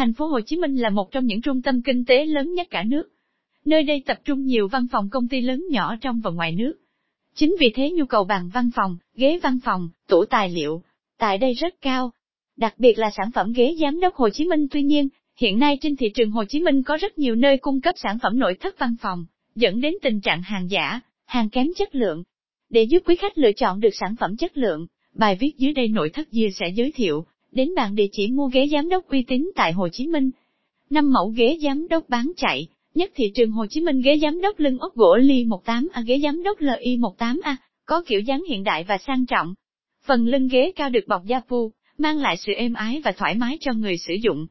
Thành phố Hồ Chí Minh là một trong những trung tâm kinh tế lớn nhất cả nước. Nơi đây tập trung nhiều văn phòng công ty lớn nhỏ trong và ngoài nước. Chính vì thế nhu cầu bàn văn phòng, ghế văn phòng, tủ tài liệu, tại đây rất cao. Đặc biệt là sản phẩm ghế giám đốc Hồ Chí Minh tuy nhiên, hiện nay trên thị trường Hồ Chí Minh có rất nhiều nơi cung cấp sản phẩm nội thất văn phòng, dẫn đến tình trạng hàng giả, hàng kém chất lượng. Để giúp quý khách lựa chọn được sản phẩm chất lượng, bài viết dưới đây nội thất Dìa sẽ giới thiệu đến bạn địa chỉ mua ghế giám đốc uy tín tại Hồ Chí Minh. Năm mẫu ghế giám đốc bán chạy, nhất thị trường Hồ Chí Minh ghế giám đốc lưng ốc gỗ ly 18A ghế giám đốc LI 18A, có kiểu dáng hiện đại và sang trọng. Phần lưng ghế cao được bọc da pu, mang lại sự êm ái và thoải mái cho người sử dụng.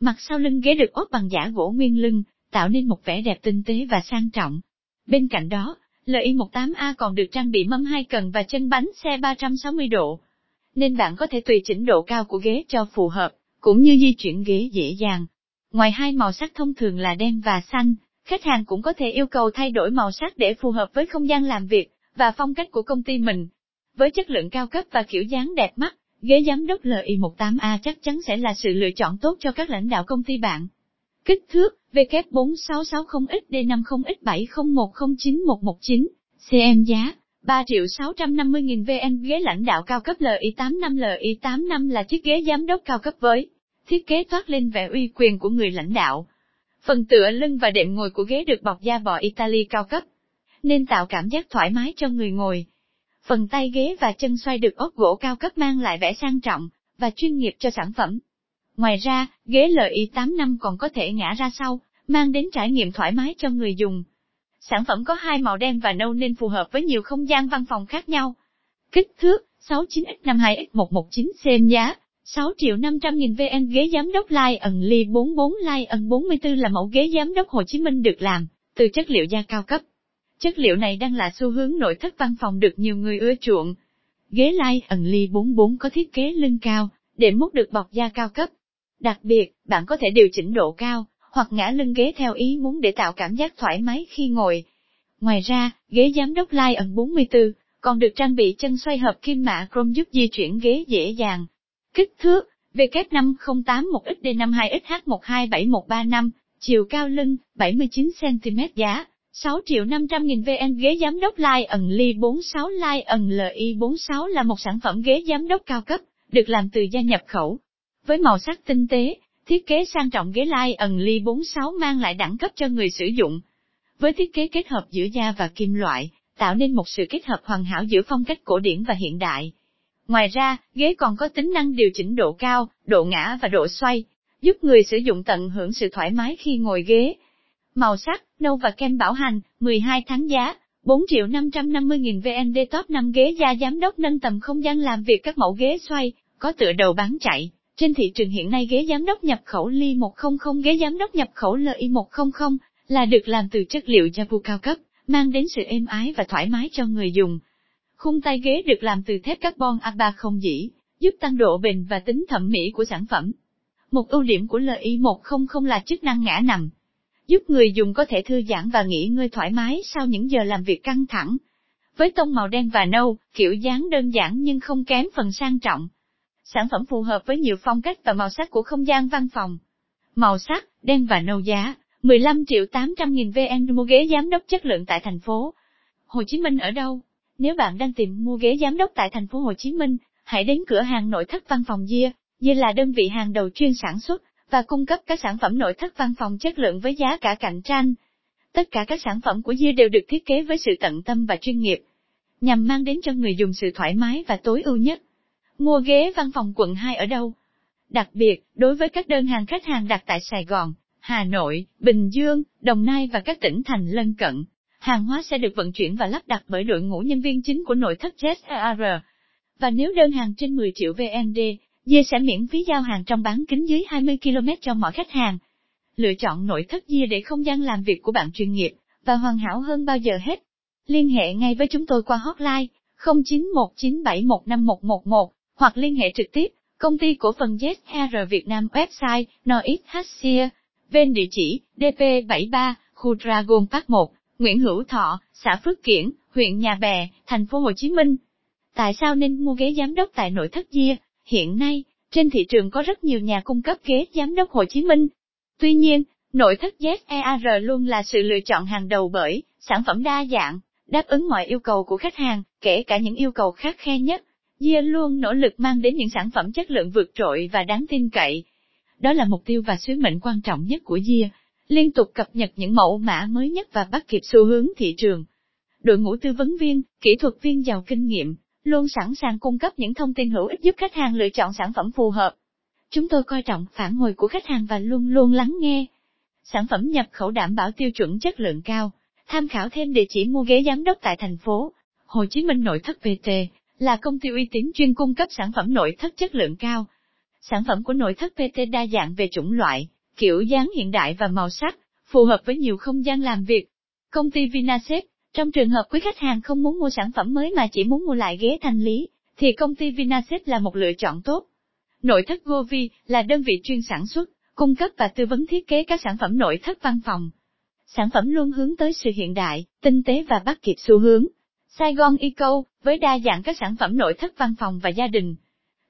Mặt sau lưng ghế được ốp bằng giả gỗ nguyên lưng, tạo nên một vẻ đẹp tinh tế và sang trọng. Bên cạnh đó, LI18A còn được trang bị mâm hai cần và chân bánh xe 360 độ. Nên bạn có thể tùy chỉnh độ cao của ghế cho phù hợp, cũng như di chuyển ghế dễ dàng. Ngoài hai màu sắc thông thường là đen và xanh, khách hàng cũng có thể yêu cầu thay đổi màu sắc để phù hợp với không gian làm việc và phong cách của công ty mình. Với chất lượng cao cấp và kiểu dáng đẹp mắt, ghế giám đốc LI18A chắc chắn sẽ là sự lựa chọn tốt cho các lãnh đạo công ty bạn. Kích thước W4660XD50X701091119, CM giá 3 triệu 650 nghìn VN ghế lãnh đạo cao cấp LI85 LI85 là chiếc ghế giám đốc cao cấp với thiết kế toát lên vẻ uy quyền của người lãnh đạo. Phần tựa lưng và đệm ngồi của ghế được bọc da bò Italy cao cấp, nên tạo cảm giác thoải mái cho người ngồi. Phần tay ghế và chân xoay được ốp gỗ cao cấp mang lại vẻ sang trọng và chuyên nghiệp cho sản phẩm. Ngoài ra, ghế LI85 còn có thể ngã ra sau, mang đến trải nghiệm thoải mái cho người dùng. Sản phẩm có hai màu đen và nâu nên phù hợp với nhiều không gian văn phòng khác nhau. Kích thước 69x52x119 cm giá 6 triệu 500 nghìn VN ghế giám đốc Lion ẩn ly 44 Lion ẩn 44 là mẫu ghế giám đốc Hồ Chí Minh được làm từ chất liệu da cao cấp. Chất liệu này đang là xu hướng nội thất văn phòng được nhiều người ưa chuộng. Ghế Lion ẩn ly 44 có thiết kế lưng cao, để mút được bọc da cao cấp. Đặc biệt, bạn có thể điều chỉnh độ cao, hoặc ngã lưng ghế theo ý muốn để tạo cảm giác thoải mái khi ngồi. Ngoài ra, ghế giám đốc Lion ẩn 44 còn được trang bị chân xoay hợp kim mạ chrome giúp di chuyển ghế dễ dàng. Kích thước W5081XD52XH127135, chiều cao lưng 79cm giá 6 triệu 500 nghìn VN ghế giám đốc Lion ẩn ly 46 Lion ẩn LI 46 là một sản phẩm ghế giám đốc cao cấp, được làm từ da nhập khẩu. Với màu sắc tinh tế, thiết kế sang trọng ghế Lai ẩn ly 46 mang lại đẳng cấp cho người sử dụng. Với thiết kế kết hợp giữa da và kim loại, tạo nên một sự kết hợp hoàn hảo giữa phong cách cổ điển và hiện đại. Ngoài ra, ghế còn có tính năng điều chỉnh độ cao, độ ngã và độ xoay, giúp người sử dụng tận hưởng sự thoải mái khi ngồi ghế. Màu sắc, nâu và kem bảo hành, 12 tháng giá, 4 triệu 550 nghìn VND top 5 ghế da giám đốc nâng tầm không gian làm việc các mẫu ghế xoay, có tựa đầu bán chạy. Trên thị trường hiện nay ghế giám đốc nhập khẩu Ly 100 ghế giám đốc nhập khẩu LI 100 là được làm từ chất liệu Japu cao cấp, mang đến sự êm ái và thoải mái cho người dùng. Khung tay ghế được làm từ thép carbon A3 không dỉ, giúp tăng độ bền và tính thẩm mỹ của sản phẩm. Một ưu điểm của LI 100 là chức năng ngã nằm, giúp người dùng có thể thư giãn và nghỉ ngơi thoải mái sau những giờ làm việc căng thẳng. Với tông màu đen và nâu, kiểu dáng đơn giản nhưng không kém phần sang trọng. Sản phẩm phù hợp với nhiều phong cách và màu sắc của không gian văn phòng. Màu sắc, đen và nâu giá, 15 triệu 800 nghìn VN mua ghế giám đốc chất lượng tại thành phố Hồ Chí Minh ở đâu? Nếu bạn đang tìm mua ghế giám đốc tại thành phố Hồ Chí Minh, hãy đến cửa hàng nội thất văn phòng Gia. Gia là đơn vị hàng đầu chuyên sản xuất và cung cấp các sản phẩm nội thất văn phòng chất lượng với giá cả cạnh tranh. Tất cả các sản phẩm của Gia đều được thiết kế với sự tận tâm và chuyên nghiệp, nhằm mang đến cho người dùng sự thoải mái và tối ưu nhất. Mua ghế văn phòng quận 2 ở đâu? Đặc biệt, đối với các đơn hàng khách hàng đặt tại Sài Gòn, Hà Nội, Bình Dương, Đồng Nai và các tỉnh thành lân cận, hàng hóa sẽ được vận chuyển và lắp đặt bởi đội ngũ nhân viên chính của nội thất JSR. Và nếu đơn hàng trên 10 triệu VND, Dê sẽ miễn phí giao hàng trong bán kính dưới 20 km cho mọi khách hàng. Lựa chọn nội thất Dê để không gian làm việc của bạn chuyên nghiệp và hoàn hảo hơn bao giờ hết. Liên hệ ngay với chúng tôi qua hotline 0919715111 hoặc liên hệ trực tiếp công ty cổ phần ZR Việt Nam website noishsia bên địa chỉ DP73 khu Dragon Park 1 Nguyễn Hữu Thọ, xã Phước Kiển, huyện Nhà Bè, thành phố Hồ Chí Minh. Tại sao nên mua ghế giám đốc tại nội thất Gia? Hiện nay, trên thị trường có rất nhiều nhà cung cấp ghế giám đốc Hồ Chí Minh. Tuy nhiên, nội thất ZEAR luôn là sự lựa chọn hàng đầu bởi sản phẩm đa dạng, đáp ứng mọi yêu cầu của khách hàng, kể cả những yêu cầu khắc khe nhất. Gia luôn nỗ lực mang đến những sản phẩm chất lượng vượt trội và đáng tin cậy. Đó là mục tiêu và sứ mệnh quan trọng nhất của Gia, liên tục cập nhật những mẫu mã mới nhất và bắt kịp xu hướng thị trường. Đội ngũ tư vấn viên, kỹ thuật viên giàu kinh nghiệm, luôn sẵn sàng cung cấp những thông tin hữu ích giúp khách hàng lựa chọn sản phẩm phù hợp. Chúng tôi coi trọng phản hồi của khách hàng và luôn luôn lắng nghe. Sản phẩm nhập khẩu đảm bảo tiêu chuẩn chất lượng cao. Tham khảo thêm địa chỉ mua ghế giám đốc tại thành phố Hồ Chí Minh Nội thất VT là công ty uy tín chuyên cung cấp sản phẩm nội thất chất lượng cao. Sản phẩm của nội thất PT đa dạng về chủng loại, kiểu dáng hiện đại và màu sắc, phù hợp với nhiều không gian làm việc. Công ty Vinasep trong trường hợp quý khách hàng không muốn mua sản phẩm mới mà chỉ muốn mua lại ghế thanh lý, thì công ty Vinasep là một lựa chọn tốt. Nội thất Govi là đơn vị chuyên sản xuất, cung cấp và tư vấn thiết kế các sản phẩm nội thất văn phòng. Sản phẩm luôn hướng tới sự hiện đại, tinh tế và bắt kịp xu hướng. Saigon Eco, với đa dạng các sản phẩm nội thất văn phòng và gia đình.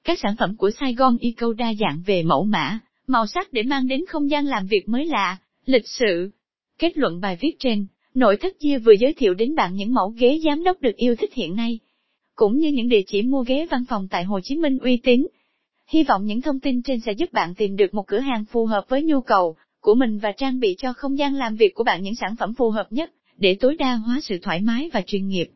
Các sản phẩm của Saigon Eco đa dạng về mẫu mã, màu sắc để mang đến không gian làm việc mới lạ, lịch sự. Kết luận bài viết trên, Nội thất chia vừa giới thiệu đến bạn những mẫu ghế giám đốc được yêu thích hiện nay, cũng như những địa chỉ mua ghế văn phòng tại Hồ Chí Minh uy tín. Hy vọng những thông tin trên sẽ giúp bạn tìm được một cửa hàng phù hợp với nhu cầu của mình và trang bị cho không gian làm việc của bạn những sản phẩm phù hợp nhất, để tối đa hóa sự thoải mái và chuyên nghiệp.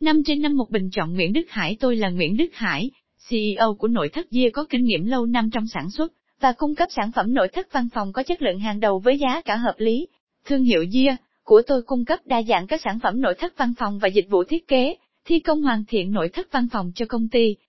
Năm trên năm một bình chọn Nguyễn Đức Hải Tôi là Nguyễn Đức Hải, CEO của nội thất Gia có kinh nghiệm lâu năm trong sản xuất, và cung cấp sản phẩm nội thất văn phòng có chất lượng hàng đầu với giá cả hợp lý. Thương hiệu Gia của tôi cung cấp đa dạng các sản phẩm nội thất văn phòng và dịch vụ thiết kế, thi công hoàn thiện nội thất văn phòng cho công ty,